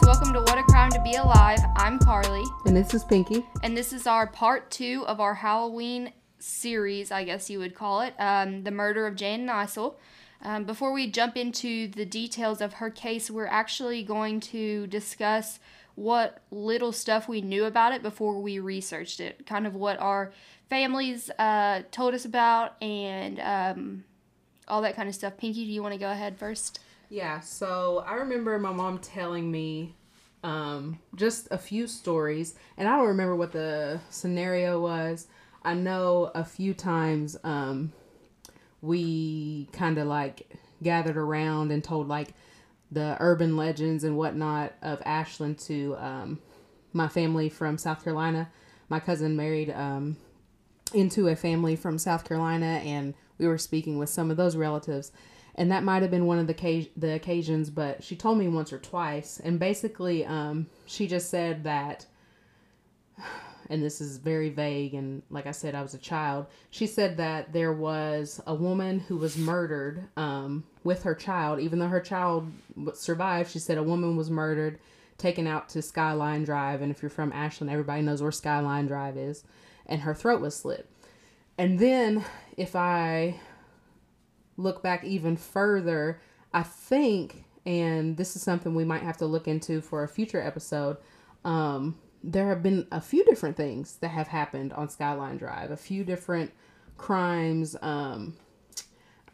guys, welcome to What a Crime to Be Alive. I'm Carly, And this is Pinky. and this is our part two of our Halloween series, I guess you would call it, um, the murder of Jane Nisel. Um, before we jump into the details of her case, we're actually going to discuss what little stuff we knew about it before we researched it, kind of what our families uh, told us about, and um, all that kind of stuff. Pinky, do you want to go ahead first? Yeah, so I remember my mom telling me um, just a few stories, and I don't remember what the scenario was. I know a few times um, we kind of like gathered around and told like the urban legends and whatnot of Ashland to um, my family from South Carolina. My cousin married um, into a family from South Carolina, and we were speaking with some of those relatives. And that might have been one of the the occasions, but she told me once or twice, and basically, um, she just said that, and this is very vague, and like I said, I was a child. She said that there was a woman who was murdered um, with her child, even though her child survived. She said a woman was murdered, taken out to Skyline Drive, and if you're from Ashland, everybody knows where Skyline Drive is, and her throat was slit. And then, if I look back even further, I think, and this is something we might have to look into for a future episode, um, there have been a few different things that have happened on Skyline Drive, a few different crimes. Um,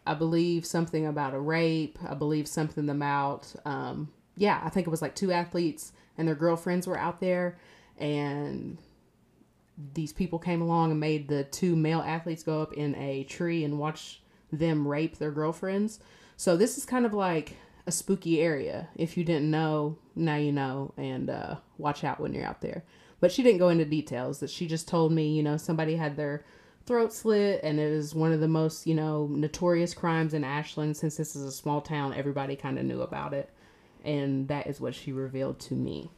I believe something about a rape. I believe something about, um, yeah, I think it was like two athletes and their girlfriends were out there, and these people came along and made the two male athletes go up in a tree and watch them rape their girlfriends. So this is kind of like a spooky area. If you didn't know, now you know, and uh, watch out when you're out there. But she didn't go into details. That she just told me, you know, somebody had their throat slit, and it was one of the most, you know, notorious crimes in Ashland. Since this is a small town, everybody kind of knew about it, and that is what she revealed to me.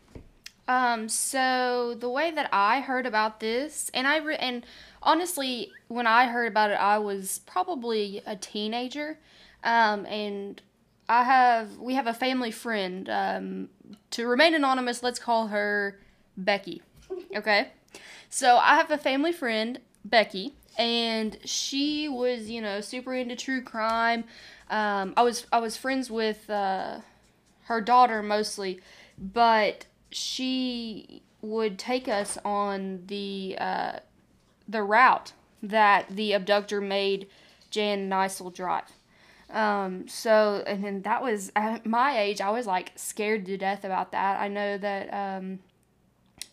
Um, so the way that I heard about this, and I re- and honestly, when I heard about it, I was probably a teenager, um, and I have we have a family friend. Um, to remain anonymous, let's call her Becky. Okay, so I have a family friend, Becky, and she was you know super into true crime. Um, I was I was friends with uh, her daughter mostly, but she would take us on the uh, the route that the abductor made Jan Nisel drive. Um, so and then that was at my age, I was like scared to death about that. I know that um,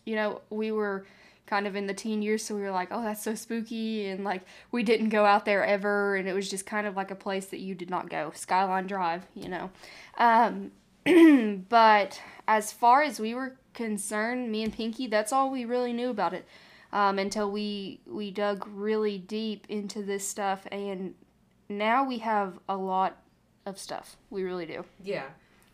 you know we were kind of in the teen years, so we were like, oh, that's so spooky, and like we didn't go out there ever, and it was just kind of like a place that you did not go, Skyline Drive, you know. Um, but as far as we were concerned, me and Pinky, that's all we really knew about it um, until we we dug really deep into this stuff, and now we have a lot of stuff. We really do. Yeah.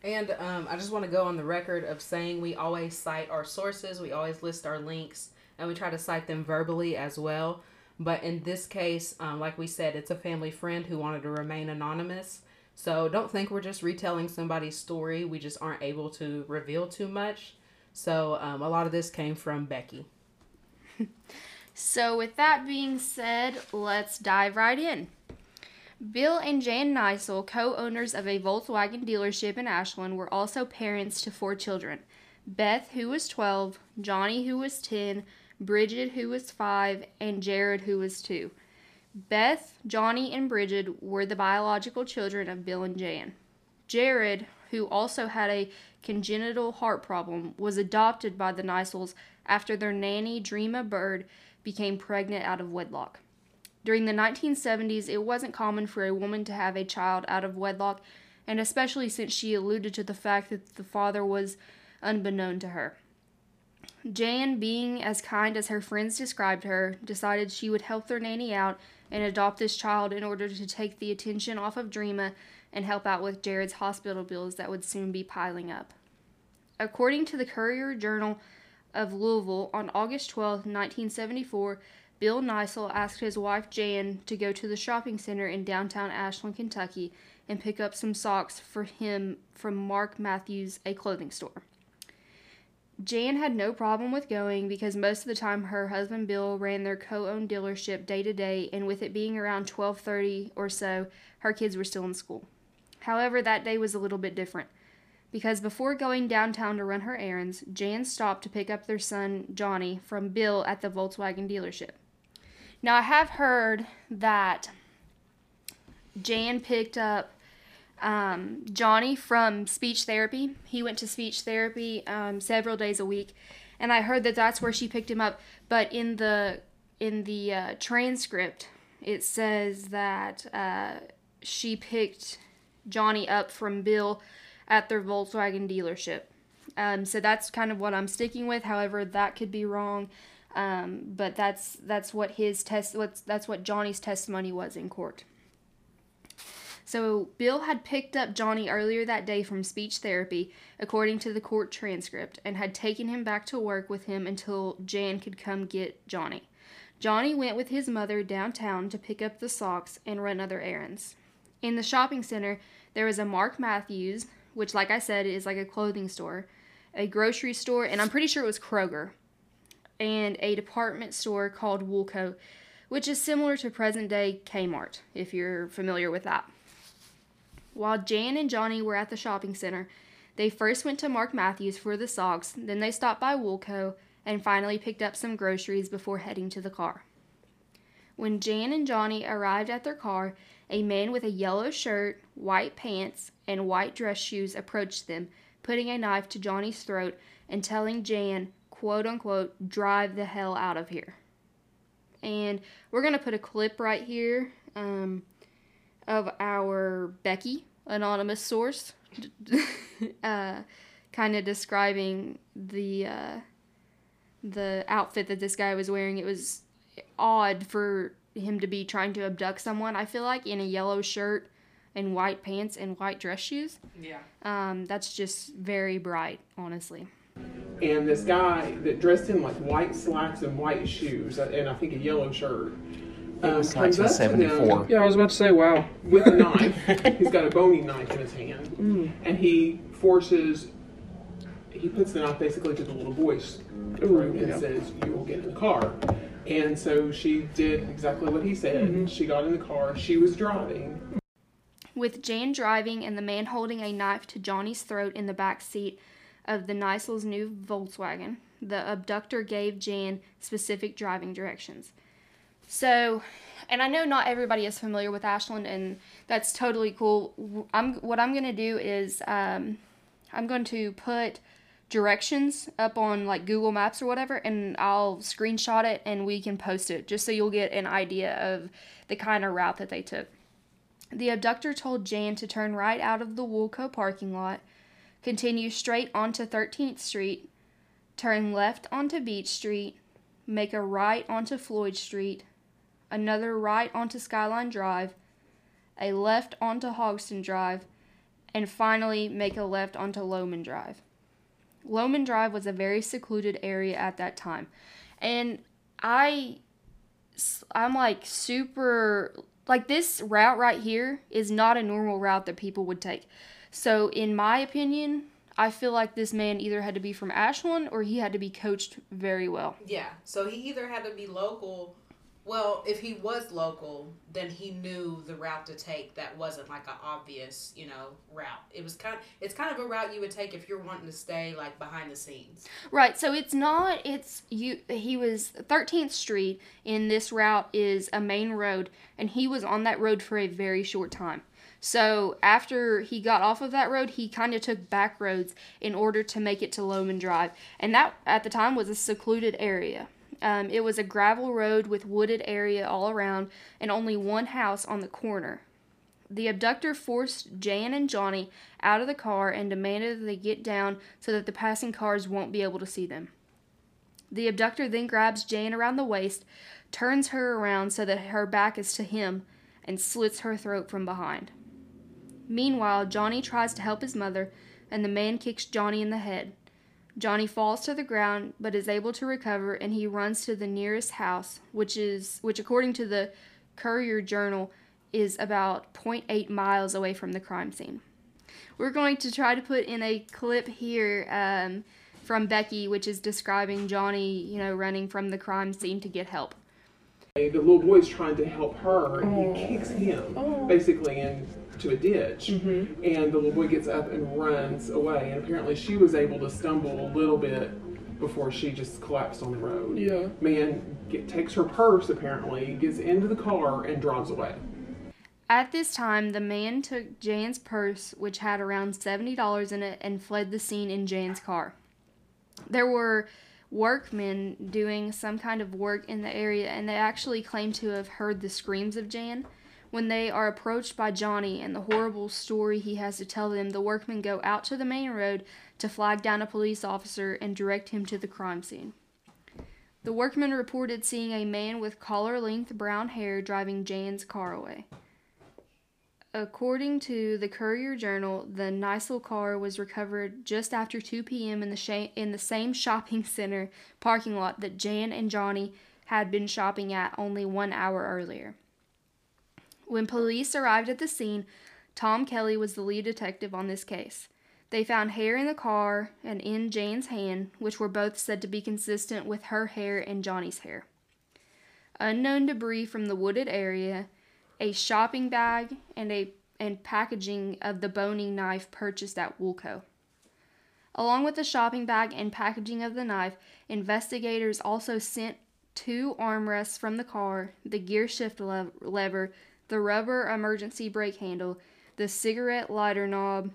And um, I just want to go on the record of saying we always cite our sources, we always list our links, and we try to cite them verbally as well. But in this case, um, like we said, it's a family friend who wanted to remain anonymous. So don't think we're just retelling somebody's story. We just aren't able to reveal too much. So um, a lot of this came from Becky. So, with that being said, let's dive right in. Bill and Jan Nisel, co owners of a Volkswagen dealership in Ashland, were also parents to four children Beth, who was 12, Johnny, who was 10, Bridget, who was 5, and Jared, who was 2. Beth, Johnny, and Bridget were the biological children of Bill and Jan. Jared, who also had a congenital heart problem, was adopted by the Nisels after their nanny, Dreama Bird, became pregnant out of wedlock. During the 1970s, it wasn't common for a woman to have a child out of wedlock, and especially since she alluded to the fact that the father was unbeknown to her. Jan, being as kind as her friends described her, decided she would help their nanny out and adopt this child in order to take the attention off of Dreama and help out with Jared's hospital bills that would soon be piling up. According to the Courier Journal of Louisville, on August 12, 1974, Bill Nisel asked his wife Jan to go to the shopping center in downtown Ashland, Kentucky, and pick up some socks for him from Mark Matthews, a clothing store. Jan had no problem with going because most of the time her husband Bill ran their co-owned dealership day to day and with it being around 12:30 or so, her kids were still in school. However, that day was a little bit different because before going downtown to run her errands, Jan stopped to pick up their son Johnny from Bill at the Volkswagen dealership. Now, I have heard that Jan picked up um, Johnny from speech therapy. He went to speech therapy um, several days a week, and I heard that that's where she picked him up. But in the in the uh, transcript, it says that uh, she picked Johnny up from Bill at their Volkswagen dealership. Um, so that's kind of what I'm sticking with. However, that could be wrong. Um, but that's that's what his test what's that's what Johnny's testimony was in court. So Bill had picked up Johnny earlier that day from speech therapy, according to the court transcript, and had taken him back to work with him until Jan could come get Johnny. Johnny went with his mother downtown to pick up the socks and run other errands. In the shopping center, there was a Mark Matthews, which, like I said, is like a clothing store, a grocery store, and I'm pretty sure it was Kroger, and a department store called Woolco, which is similar to present day Kmart, if you're familiar with that. While Jan and Johnny were at the shopping center, they first went to Mark Matthews for the socks, then they stopped by Woolco, and finally picked up some groceries before heading to the car. When Jan and Johnny arrived at their car, a man with a yellow shirt, white pants, and white dress shoes approached them, putting a knife to Johnny's throat and telling Jan, quote unquote, drive the hell out of here. And we're going to put a clip right here um, of our Becky anonymous source, uh, kind of describing the uh, the outfit that this guy was wearing. It was odd for him to be trying to abduct someone. I feel like in a yellow shirt and white pants and white dress shoes. Yeah. Um, that's just very bright, honestly. And this guy that dressed in like white slacks and white shoes and I think a yellow shirt. Um, was comes up to them 1974. Yeah, I was about to say, wow. with a knife. He's got a bony knife in his hand, and he forces. He puts the knife basically to the little boy's throat and yeah. says, "You will get in the car." And so she did exactly what he said. Mm-hmm. She got in the car. She was driving. With Jan driving and the man holding a knife to Johnny's throat in the back seat of the Neisel's new Volkswagen, the abductor gave Jan specific driving directions. So, and I know not everybody is familiar with Ashland, and that's totally cool. I'm what I'm gonna do is um, I'm going to put directions up on like Google Maps or whatever, and I'll screenshot it and we can post it just so you'll get an idea of the kind of route that they took. The abductor told Jan to turn right out of the Woolco parking lot, continue straight onto 13th Street, turn left onto Beach Street, make a right onto Floyd Street, another right onto Skyline Drive, a left onto Hogston Drive, and finally make a left onto Loman Drive. Loman Drive was a very secluded area at that time. And I I'm like super like this route right here is not a normal route that people would take. So in my opinion, I feel like this man either had to be from Ashland or he had to be coached very well. Yeah. So he either had to be local. Well, if he was local, then he knew the route to take that wasn't like an obvious, you know, route. It was kind it's kind of a route you would take if you're wanting to stay like behind the scenes. Right, so it's not it's you he was 13th Street and this route is a main road and he was on that road for a very short time. So after he got off of that road, he kind of took back roads in order to make it to Loman Drive. And that at the time was a secluded area. Um, it was a gravel road with wooded area all around and only one house on the corner. The abductor forced Jan and Johnny out of the car and demanded that they get down so that the passing cars won't be able to see them. The abductor then grabs Jan around the waist, turns her around so that her back is to him, and slits her throat from behind. Meanwhile, Johnny tries to help his mother, and the man kicks Johnny in the head. Johnny falls to the ground but is able to recover and he runs to the nearest house, which is which according to the Courier Journal is about 0.8 miles away from the crime scene. We're going to try to put in a clip here um, from Becky, which is describing Johnny, you know, running from the crime scene to get help. The little boy is trying to help her, and he kicks him basically into a ditch. Mm-hmm. And the little boy gets up and runs away. And apparently, she was able to stumble a little bit before she just collapsed on the road. Yeah. Man get, takes her purse, apparently, gets into the car, and drives away. At this time, the man took Jan's purse, which had around $70 in it, and fled the scene in Jan's car. There were workmen doing some kind of work in the area, and they actually claim to have heard the screams of Jan. When they are approached by Johnny and the horrible story he has to tell them, the workmen go out to the main road to flag down a police officer and direct him to the crime scene. The workmen reported seeing a man with collar length brown hair driving Jan's car away. According to the Courier Journal, the Nisel car was recovered just after 2 p.m. in the sha- in the same shopping center parking lot that Jan and Johnny had been shopping at only one hour earlier. When police arrived at the scene, Tom Kelly was the lead detective on this case. They found hair in the car and in Jane's hand, which were both said to be consistent with her hair and Johnny's hair. Unknown debris from the wooded area, a shopping bag, and a and packaging of the boning knife purchased at Woolco. Along with the shopping bag and packaging of the knife, investigators also sent two armrests from the car, the gear shift lev- lever, the rubber emergency brake handle, the cigarette lighter knob,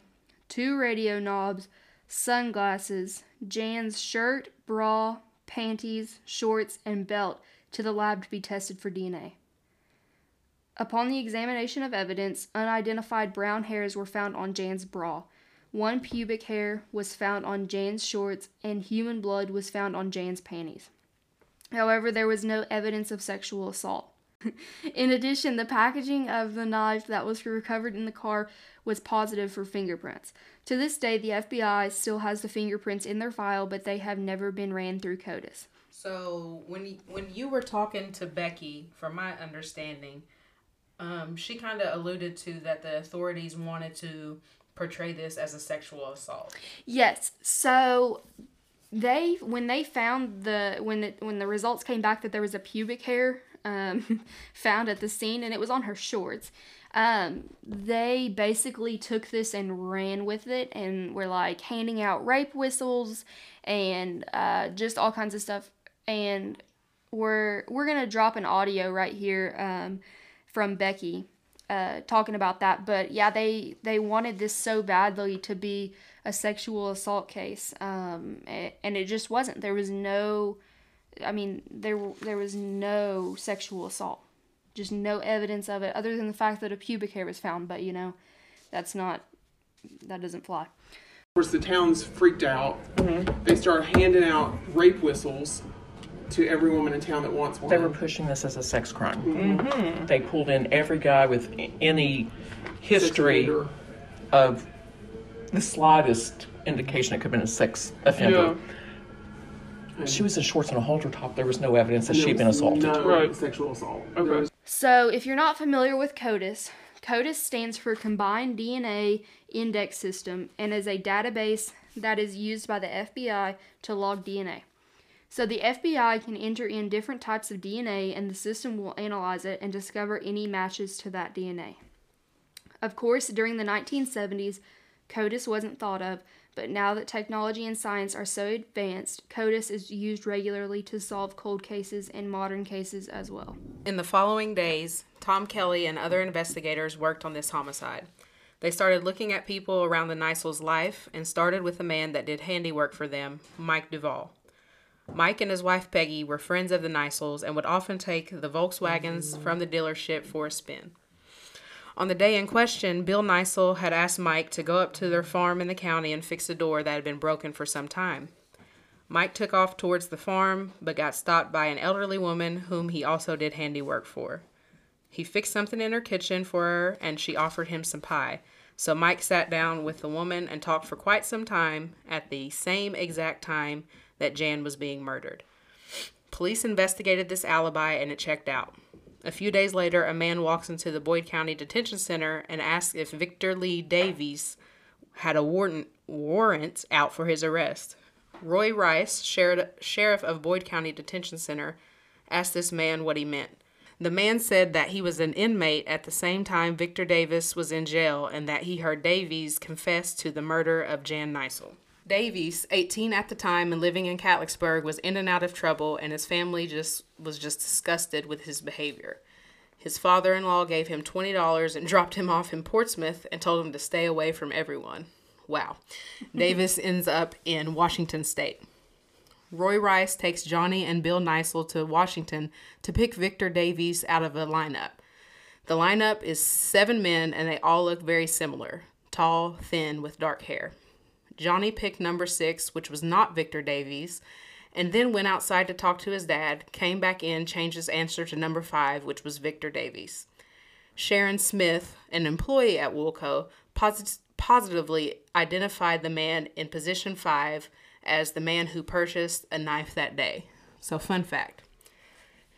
two radio knobs, sunglasses, Jan's shirt, bra, panties, shorts, and belt to the lab to be tested for DNA. Upon the examination of evidence, unidentified brown hairs were found on Jan's bra. One pubic hair was found on Jan's shorts, and human blood was found on Jan's panties. However, there was no evidence of sexual assault. In addition, the packaging of the knife that was recovered in the car was positive for fingerprints. To this day, the FBI still has the fingerprints in their file, but they have never been ran through CODIS. So when you, when you were talking to Becky, from my understanding, um, she kind of alluded to that the authorities wanted to portray this as a sexual assault. Yes. So they when they found the when it, when the results came back that there was a pubic hair um, found at the scene and it was on her shorts. Um, they basically took this and ran with it and were like handing out rape whistles and uh, just all kinds of stuff. And we're we're gonna drop an audio right here um, from Becky uh, talking about that. But yeah, they they wanted this so badly to be a sexual assault case, um, and it just wasn't. There was no, I mean, there there was no sexual assault, just no evidence of it, other than the fact that a pubic hair was found. But you know, that's not that doesn't fly. Of course, the town's freaked out. Mm-hmm. They start handing out rape whistles to every woman in town that wants one. They were pushing this as a sex crime. Mm-hmm. They pulled in every guy with any history of the slightest indication it could have been a sex offender. She was in shorts and a halter top. There was no evidence that she had been assaulted. No Right. sexual assault. Okay. So, if you're not familiar with CODIS, CODIS stands for Combined DNA Index System and is a database that is used by the FBI to log DNA. So, the FBI can enter in different types of DNA and the system will analyze it and discover any matches to that DNA. Of course, during the 1970s, CODIS wasn't thought of, but now that technology and science are so advanced, CODIS is used regularly to solve cold cases and modern cases as well. In the following days, Tom Kelly and other investigators worked on this homicide. They started looking at people around the Nisel's life and started with a man that did handiwork for them, Mike Duvall. Mike and his wife Peggy were friends of the Nisels and would often take the Volkswagens from the dealership for a spin. On the day in question, Bill Nisel had asked Mike to go up to their farm in the county and fix a door that had been broken for some time. Mike took off towards the farm, but got stopped by an elderly woman whom he also did handiwork for. He fixed something in her kitchen for her, and she offered him some pie. So Mike sat down with the woman and talked for quite some time at the same exact time that Jan was being murdered. Police investigated this alibi and it checked out. A few days later, a man walks into the Boyd County Detention Center and asks if Victor Lee Davies had a warrant warrant out for his arrest. Roy Rice, sheriff of Boyd County Detention Center, asked this man what he meant. The man said that he was an inmate at the same time Victor Davis was in jail and that he heard Davies confess to the murder of Jan Neisel. Davies, 18 at the time and living in Catlettsburg, was in and out of trouble and his family just was just disgusted with his behavior. His father-in-law gave him $20 and dropped him off in Portsmouth and told him to stay away from everyone. Wow. Davis ends up in Washington state. Roy Rice takes Johnny and Bill Neisel to Washington to pick Victor Davies out of a lineup. The lineup is seven men and they all look very similar tall, thin, with dark hair. Johnny picked number six, which was not Victor Davies, and then went outside to talk to his dad, came back in, changed his answer to number five, which was Victor Davies. Sharon Smith, an employee at Woolco, posit- positively identified the man in position five as the man who purchased a knife that day. So, fun fact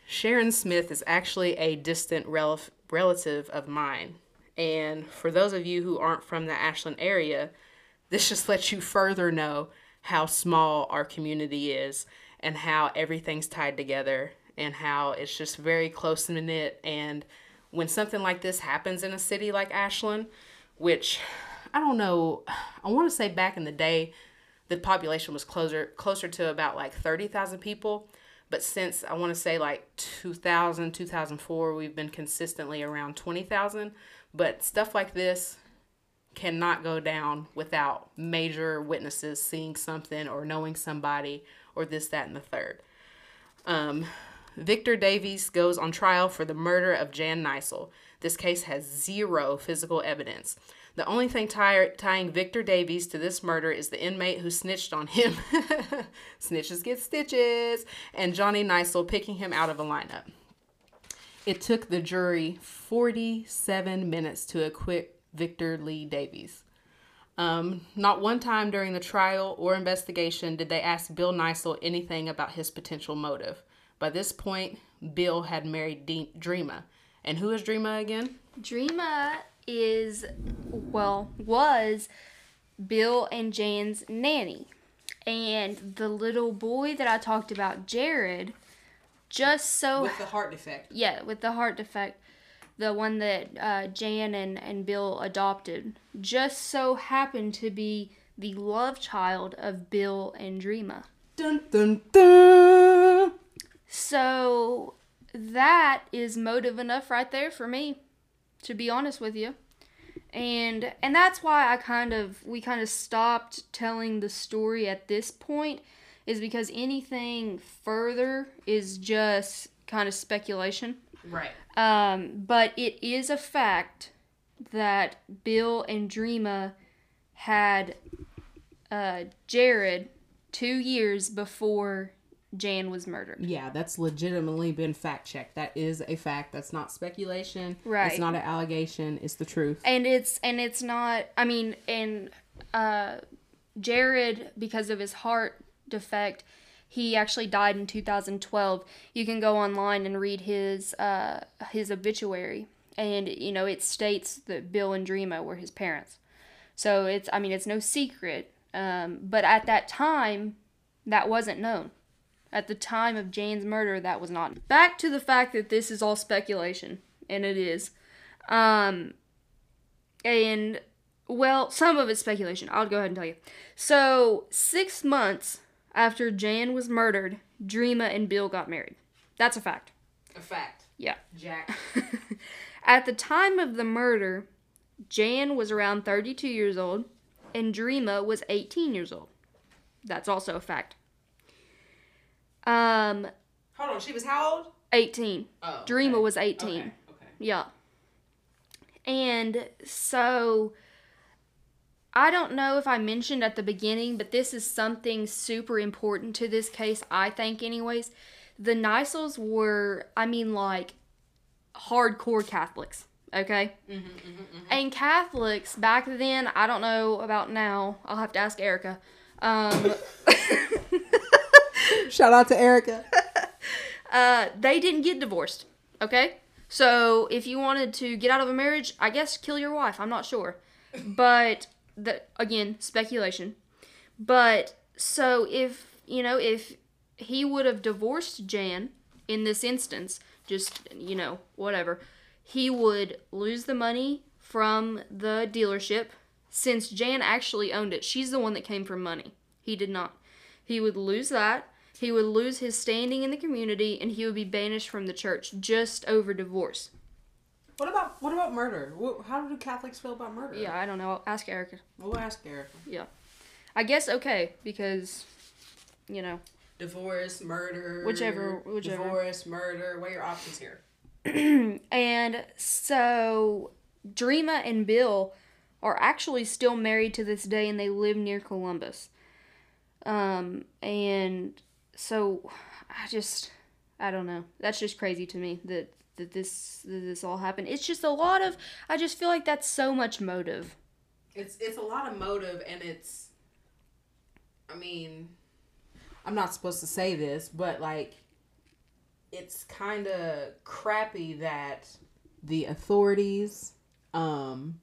Sharon Smith is actually a distant rel- relative of mine. And for those of you who aren't from the Ashland area, this just lets you further know how small our community is and how everything's tied together and how it's just very close knit. And when something like this happens in a city like Ashland, which I don't know, I want to say back in the day, the population was closer closer to about like 30,000 people. But since I want to say like 2000, 2004, we've been consistently around 20,000. But stuff like this cannot go down without major witnesses seeing something or knowing somebody or this, that, and the third. Um, Victor Davies goes on trial for the murder of Jan Neisel. This case has zero physical evidence. The only thing tying Victor Davies to this murder is the inmate who snitched on him. Snitches get stitches. And Johnny Neisel picking him out of a lineup. It took the jury 47 minutes to acquit Victor Lee Davies. Um, not one time during the trial or investigation did they ask Bill Neisel anything about his potential motive. By this point, Bill had married De- Dreama. And who is Dreama again? Dreama is, well, was Bill and Jan's nanny. And the little boy that I talked about, Jared, just so. With the heart defect. Yeah, with the heart defect. The one that uh, Jan and, and Bill adopted, just so happened to be the love child of Bill and Dreama. Dun dun dun. So that is motive enough right there for me, to be honest with you. And and that's why I kind of we kind of stopped telling the story at this point is because anything further is just kind of speculation. Right. Um, but it is a fact that Bill and Dreama had uh, Jared two years before Jan was murdered. Yeah, that's legitimately been fact checked. That is a fact. That's not speculation. Right. It's not an allegation. It's the truth. And it's and it's not. I mean, and uh, Jared because of his heart defect, he actually died in 2012. You can go online and read his uh, his obituary, and you know it states that Bill and Dreama were his parents. So it's I mean it's no secret. Um, but at that time, that wasn't known. At the time of Jane's murder, that was not. Back to the fact that this is all speculation, and it is. Um, and well, some of it's speculation. I'll go ahead and tell you. So, six months after Jan was murdered, Dreama and Bill got married. That's a fact. A fact. Yeah. Jack. At the time of the murder, Jan was around 32 years old and Dreama was 18 years old. That's also a fact. Um, Hold on. She was how old? 18. Oh. Dreama was 18. Okay. okay. Yeah. And so I don't know if I mentioned at the beginning, but this is something super important to this case, I think, anyways. The Nisels were, I mean, like hardcore Catholics, okay? And Catholics back then, I don't know about now, I'll have to ask Erica. Um, Shout out to Erica. uh, they didn't get divorced. Okay? So if you wanted to get out of a marriage, I guess kill your wife. I'm not sure. But the again, speculation. But so if you know if he would have divorced Jan in this instance, just you know whatever, he would lose the money from the dealership since Jan actually owned it. She's the one that came from money. He did not. He would lose that. He would lose his standing in the community and he would be banished from the church just over divorce. What about what about murder? Wh- How do Catholics feel about murder? Yeah, I don't know. Ask Erica. We'll ask Erica. Yeah. I guess okay because you know, Divorce, murder, Whichever- whichever. Divorce, murder. What are your options here? and so Dreama and Bill are actually still married to this day and they live near Columbus. Um and so I just I don't know. That's just crazy to me that that this that this all happened. It's just a lot of I just feel like that's so much motive. It's it's a lot of motive, and it's. I mean, I'm not supposed to say this, but like, it's kind of crappy that the authorities um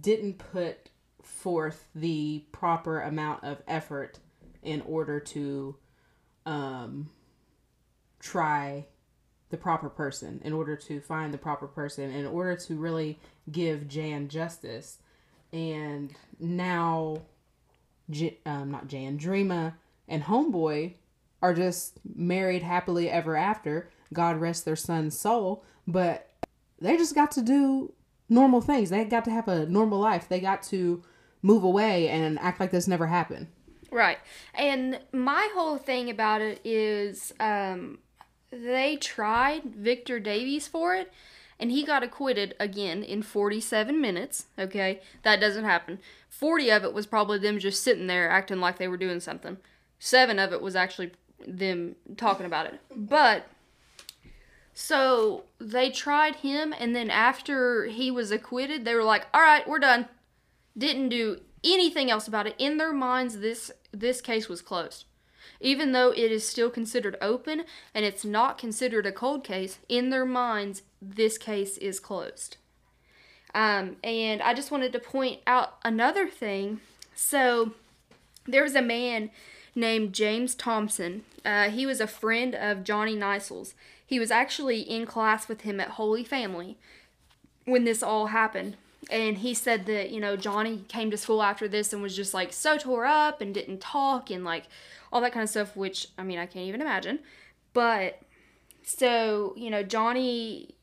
didn't put forth the proper amount of effort in order to um try the proper person in order to find the proper person in order to really give Jan justice. And now J- um, not Jan Dreama and Homeboy are just married happily ever after. God rest their son's soul. But they just got to do normal things. They got to have a normal life. They got to move away and act like this never happened. Right. And my whole thing about it is um, they tried Victor Davies for it, and he got acquitted again in 47 minutes. Okay. That doesn't happen. 40 of it was probably them just sitting there acting like they were doing something. Seven of it was actually them talking about it. But. So they tried him, and then after he was acquitted, they were like, all right, we're done didn't do anything else about it in their minds this this case was closed even though it is still considered open and it's not considered a cold case in their minds this case is closed um, and i just wanted to point out another thing so there was a man named James Thompson. Uh, he was a friend of Johnny Nisel's. He was actually in class with him at Holy Family when this all happened. And he said that, you know, Johnny came to school after this and was just like so tore up and didn't talk and like all that kind of stuff, which I mean, I can't even imagine. But so, you know, Johnny,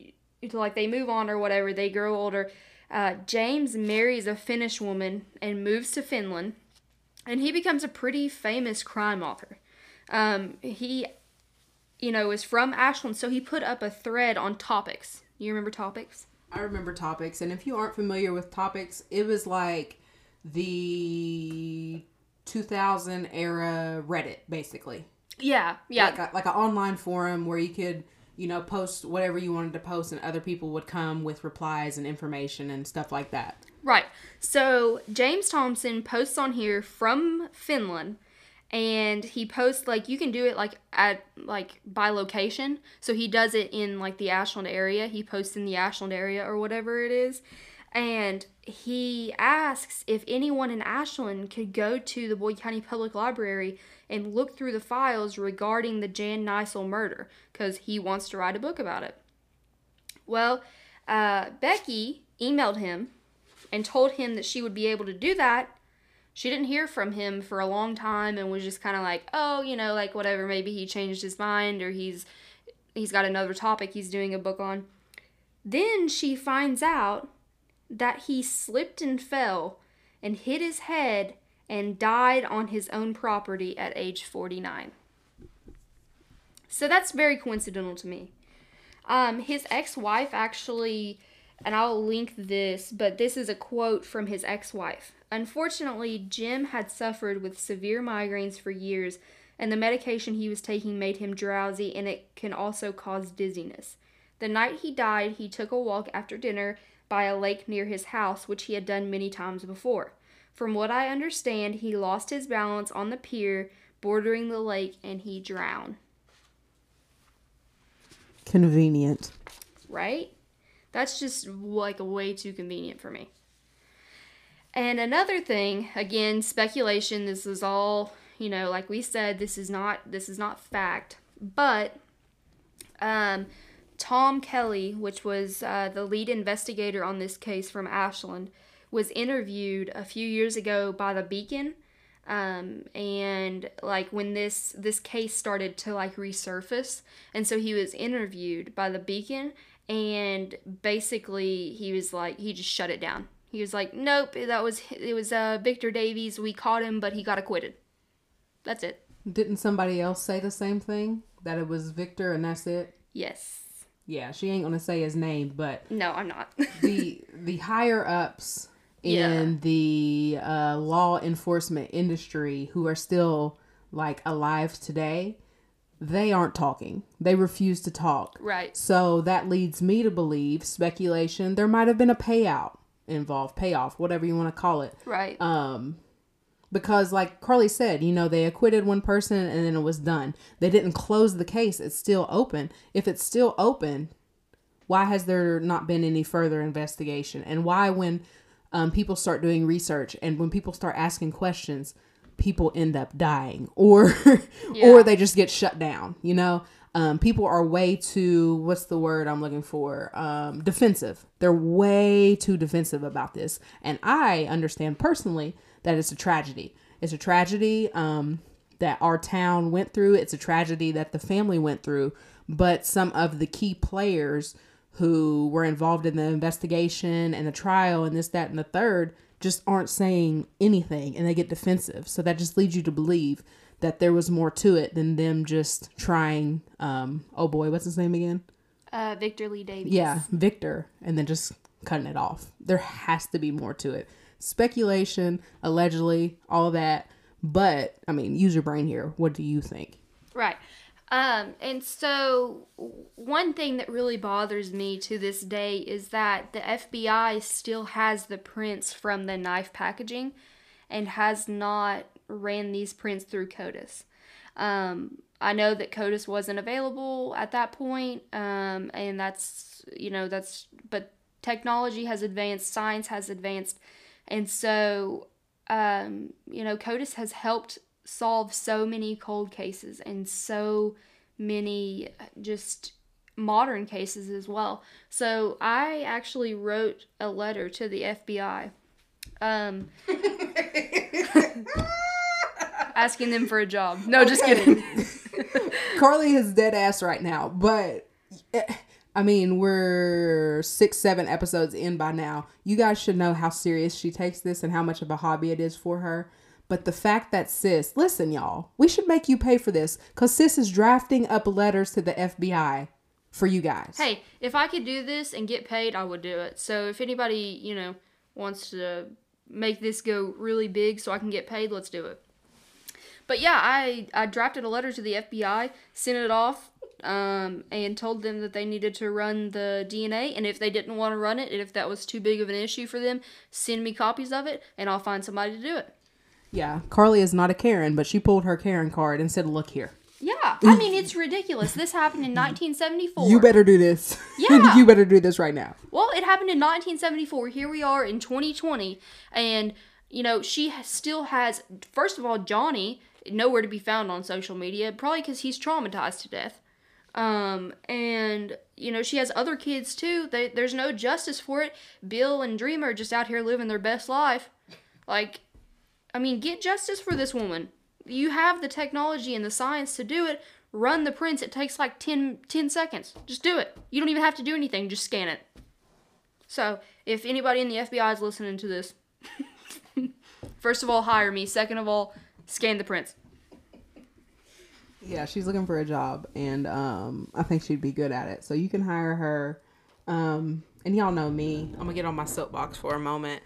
like they move on or whatever, they grow older. Uh, James marries a Finnish woman and moves to Finland and he becomes a pretty famous crime author. Um, he, you know, is from Ashland, so he put up a thread on Topix. You remember Topix? I remember Topix, and if you aren't familiar with Topix, it was like the 2000 era Reddit, basically. Yeah, yeah, Like a, like an online forum where you could, you know, post whatever you wanted to post, and other people would come with replies and information and stuff like that. right. So James Thompson posts on here from Finland, and he posts like you can do it like at like by location. So he does it in like the Ashland area. He posts in the Ashland area or whatever it is, and he asks if anyone in Ashland could go to the Boyd County Public Library and look through the files regarding the Jan Nisel murder because he wants to write a book about it. Well, uh, Becky emailed him and told him that she would be able to do that. She didn't hear from him for a long time and was just kind of like, oh, you know, like whatever. Maybe he changed his mind or he's he's got another topic he's doing a book on. Then she finds out that he slipped and fell and hit his head and died on his own property at age 49. So that's very coincidental to me. Um, his ex wife actually, and I'll link this, but this is a quote from his ex wife. Unfortunately, Jim had suffered with severe migraines for years, and the medication he was taking made him drowsy, and it can also cause dizziness. The night he died, he took a walk after dinner by a lake near his house, which he had done many times before. From what I understand, he lost his balance on the pier bordering the lake and he drowned. And another thing, again, speculation. This is all, you know, like we said, this is not this is not fact. But um, Tom Kelly, which was uh, the lead investigator on this case from Ashland, was interviewed a few years ago by the Beacon. Um, and like when this this case started to like resurface, and so he was interviewed by the Beacon, and basically he was like he just shut it down. He was like, "Nope, that was it was uh, Victor Davies. We caught him, but he got acquitted. That's it." Didn't somebody else say the same thing? That it was Victor and that's it? Yes. Yeah, she ain't gonna say his name, but No, I'm not. the the higher ups in the uh, law enforcement industry who are still like alive today, they aren't talking. They refuse to talk. right. So that leads me to believe speculation. There might have been a payout involved, payoff, whatever you want to call it. Right. Um, because like Carly said, you know, they acquitted one person and then it was done. They didn't close the case. It's still open. If it's still open, why has there not been any further investigation? And why when um, people start doing research and when people start asking questions, people end up dying or Yeah. or they just get shut down, you know? Um, people are way too what's the word I'm looking for? Um, defensive. They're way too defensive about this. And I understand personally that it's a tragedy. It's a tragedy um, that our town went through. It's a tragedy that the family went through. But some of the key players who were involved in the investigation and the trial and this, that, and the third just aren't saying anything and they get defensive. So that just leads you to believe that there was more to it than them just trying, um, oh boy, what's his name again? Uh, Victor Lee Davies. Yeah, Victor, and then just cutting it off. There has to be more to it. Speculation, allegedly, all that. But, I mean, use your brain here. What do you think? Right. Um, and so, one thing that really bothers me to this day is that the FBI still has the prints from the knife packaging and has not ran these prints through CODIS. Um, I know that CODIS wasn't available at that point, um, and that's, you know, that's, but technology has advanced, science has advanced, and so, um, you know, CODIS has helped solve so many cold cases and so many uh, just modern cases as well. So I actually wrote a letter to the FBI um asking them for a job. No, just kidding. Carly is dead ass right now, but eh, I mean, we're six, seven episodes in by now. You guys should know how serious she takes this and how much of a hobby it is for her. But the fact that sis, listen, y'all, we should make you pay for this because sis is drafting up letters to the FBI for you guys. Hey, if I could do this and get paid, I would do it. So if anybody, you know, wants to make this go really big so I can get paid, let's do it. But yeah, I I drafted a letter to the FBI, sent it off, um, and told them that they needed to run the DNA, and if they didn't want to run it, and if that was too big of an issue for them, send me copies of it, and I'll find somebody to do it. Yeah, Carly is not a Karen, but she pulled her Karen card and said, "Look here, Yeah, I mean it's ridiculous. This happened in 1974. you better do this. Yeah. you better do this right now." Well, it happened in 1974. Here we are in 2020, and you know she has, still has. First of all, Johnny nowhere to be found on social media, probably because he's traumatized to death. Um, and you know she has other kids too. They, there's no justice for it. Bill and Dreama are just out here living their best life. Like, I mean, get justice for this woman. You have the technology and the science to do it. Run the prints. It takes like 10, 10 seconds. Just do it. You don't even have to do anything. Just scan it. So, if anybody in the FBI is listening to this, first of all, hire me. Second of all, scan the prints. Yeah, she's looking for a job, and um, I think she'd be good at it. So you can hire her. Um, and y'all know me. I'm gonna get on my soapbox for a moment.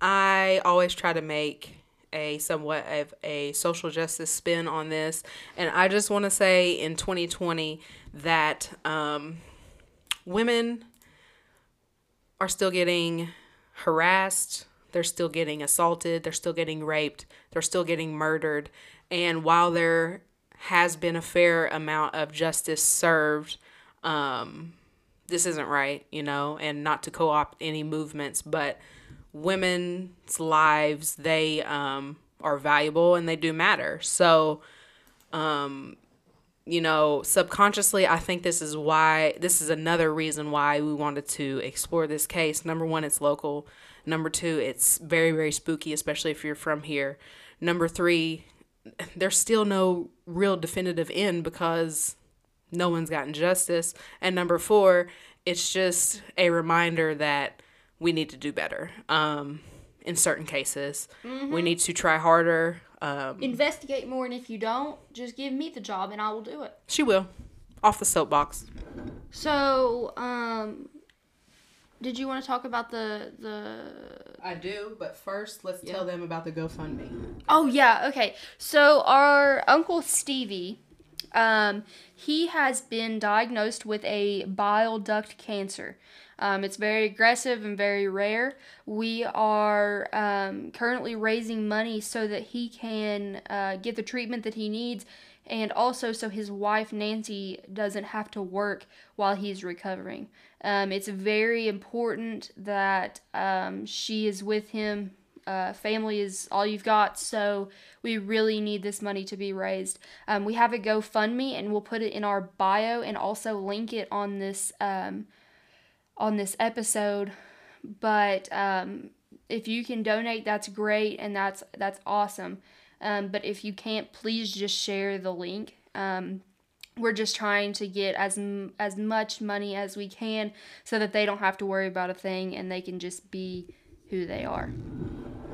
I always try to make a somewhat of a social justice spin on this, and I just want to say in 2020 that um, women are still getting harassed. They're still getting assaulted. They're still getting raped. They're still getting murdered. And while there has been a fair amount of justice served, um, this isn't right, you know, and not to co opt any movements, but women's lives they um, are valuable and they do matter. So, um, you know, subconsciously, I think this is why this is another reason why we wanted to explore this case. Number one, it's local. Number two, it's very very spooky, especially if you're from here. Number three, there's still no real definitive end because no one's gotten justice. And number four, it's just a reminder that we need to do better. Um, in certain cases, we need to try harder. Um, Investigate more, and if you don't, just give me the job and I will do it. she will, off the soapbox. So, um, did you want to talk about the the? I do, but first, let's tell them about the GoFundMe. Oh yeah, okay. So our uncle Stevie, um, he has been diagnosed with a bile duct cancer. Um, it's very aggressive and very rare. We are um, currently raising money so that he can uh, get the treatment that he needs, and also so his wife Nancy doesn't have to work while he's recovering. Um, it's very important that um, she is with him uh, family is all you've got, so we really need this money to be raised. Um, we have a GoFundMe, and we'll put it in our bio and also link it on this um, on this episode. But um, if you can donate, that's great, and that's that's awesome. Um, but if you can't, please just share the link. Um, we're just trying to get as as much money as we can, so that they don't have to worry about a thing, and they can just be who they are.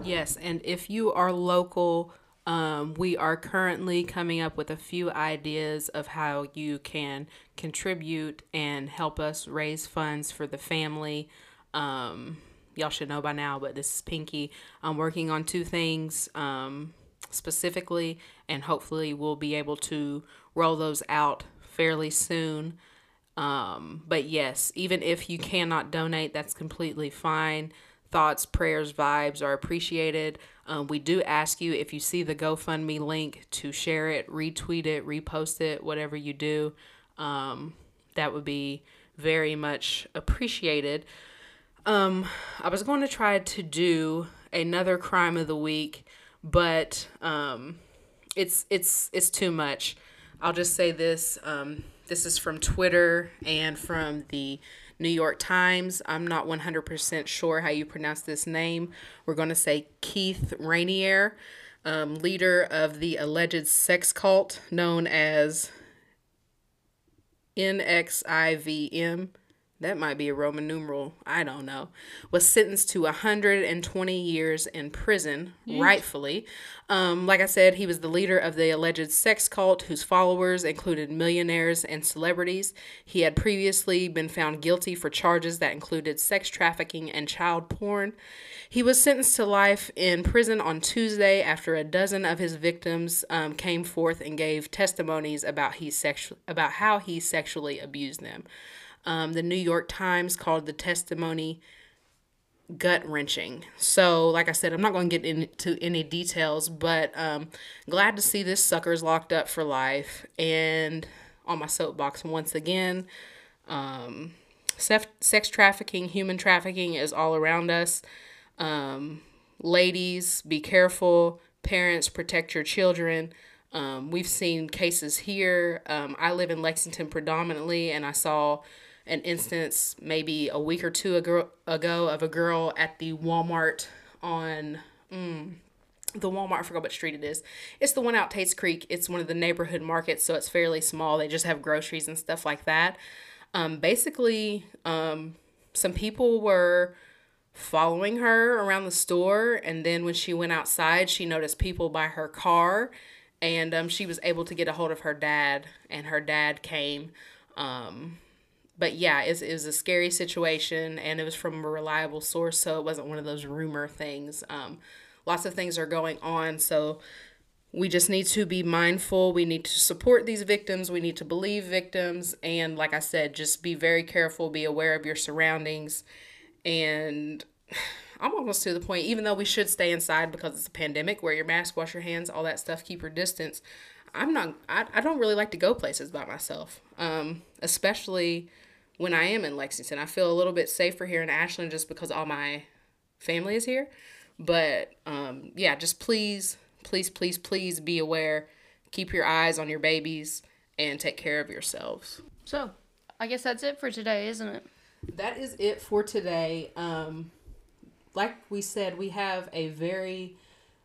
Yes, and if you are local, um, we are currently coming up with a few ideas of how you can contribute and help us raise funds for the family. Um, y'all should know by now, but this is Pinky. I'm working on two things um, specifically, and hopefully, we'll be able to roll those out fairly soon. Um, but yes, even if you cannot donate, that's completely fine. Thoughts, prayers, vibes are appreciated. Um, we do ask you if you see the GoFundMe link to share it, retweet it, repost it, whatever you do. Um, that would be very much appreciated. Um, I was going to try to do another crime of the week, but um, it's it's it's too much. I'll just say this. Um, this is from Twitter and from the New York Times. I'm not 100% sure how you pronounce this name. We're going to say Keith Raniere, um, leader of the alleged sex cult known as NXIVM. That might be a Roman numeral. I don't know. Was sentenced to 120 years in prison, rightfully. Um, like I said, he was the leader of the alleged sex cult whose followers included millionaires and celebrities. He had previously been found guilty for charges that included sex trafficking and child porn. He was sentenced to life in prison on Tuesday after a dozen of his victims um, came forth and gave testimonies about he sexu- about how he sexually abused them. Um, the New York Times called the testimony gut wrenching. So, like I said, I'm not going to get into any details, but um, glad to see this sucker's locked up for life. And on my soapbox once again, um, sex, sex trafficking, human trafficking is all around us. Um, ladies, be careful. Parents, protect your children. Um, we've seen cases here. Um, I live in Lexington predominantly, and I saw an instance maybe a week or two ago, ago of a girl at the Walmart on mm, the Walmart. I forgot what street it is. It's the one out Tate's Creek. It's one of the neighborhood markets, so it's fairly small. They just have groceries and stuff like that. Um, basically, um, some people were following her around the store, and then when she went outside, she noticed people by her car, and um, she was able to get a hold of her dad, and her dad came. Um, but yeah, it's, it was a scary situation, and it was from a reliable source, so it wasn't one of those rumor things. Um, lots of things are going on, so we just need to be mindful. We need to support these victims. We need to believe victims. And like I said, just be very careful, be aware of your surroundings. And I'm almost to the point, even though we should stay inside because it's a pandemic, wear your mask, wash your hands, all that stuff, keep your distance. I'm not, I, I don't really like to go places by myself, um, especially when I am in Lexington. I feel a little bit safer here in Ashland just because all my family is here. But um, yeah, just please, please, please, please be aware. Keep your eyes on your babies and take care of yourselves. So, I guess that's it for today, isn't it? That is it for today. Um, like we said, we have a very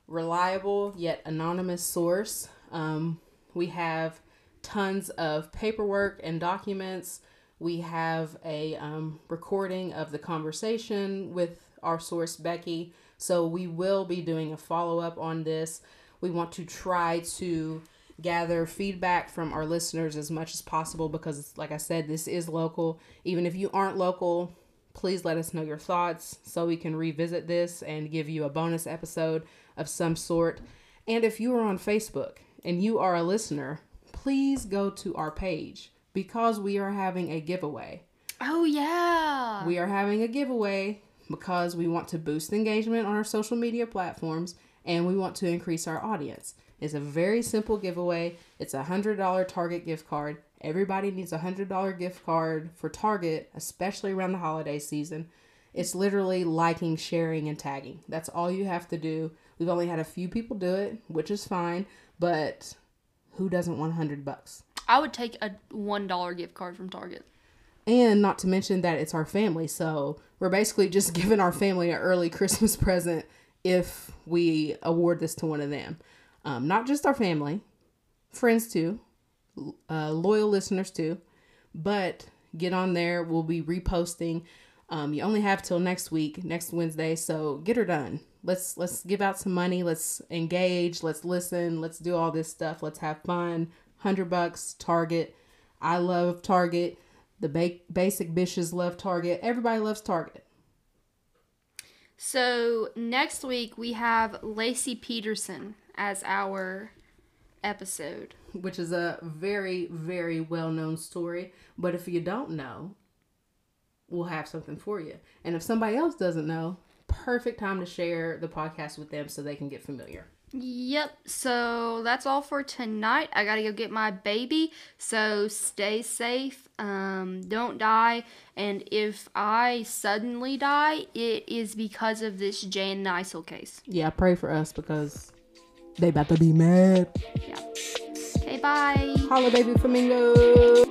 reliable yet anonymous source. Um, we have tons of paperwork and documents. We have a um, recording of the conversation with our source, Becky. So we will be doing a follow up on this. We want to try to gather feedback from our listeners as much as possible because, like I said, this is local. Even if you aren't local, please let us know your thoughts so we can revisit this and give you a bonus episode of some sort. And if you are on Facebook and you are a listener, please go to our page because we are having a giveaway. Oh, yeah. We are having a giveaway because we want to boost engagement on our social media platforms and we want to increase our audience. It's a very simple giveaway. It's a $100 Target gift card. Everybody needs a $100 gift card for Target, especially around the holiday season. It's literally liking, sharing, and tagging. That's all you have to do. We've only had a few people do it, which is fine, but who doesn't want 100 bucks? I would take a $1 gift card from Target. And not to mention that it's our family. So we're basically just giving our family an early Christmas present if we award this to one of them. Um, not just our family, friends too, uh, loyal listeners too. But get on there. We'll be reposting. Um, you only have till next week, next Wednesday. So get her done. Let's let's give out some money. Let's engage. Let's listen. Let's do all this stuff. Let's have fun. Hundred bucks. Target. I love Target. The ba- basic bitches love Target. Everybody loves Target. So next week we have Laci Peterson as our episode. Which is a very, very well known story. But if you don't know, we'll have something for you. And if somebody else doesn't know, perfect time to share the podcast with them so they can get familiar. Yep. So that's all for tonight. I gotta go get my baby. So stay safe. Um, don't die. And if I suddenly die, it is because of this Jan Nisel case. Yeah, pray for us because they about to be mad. Yeah. Okay. Bye. Holla, baby flamingo.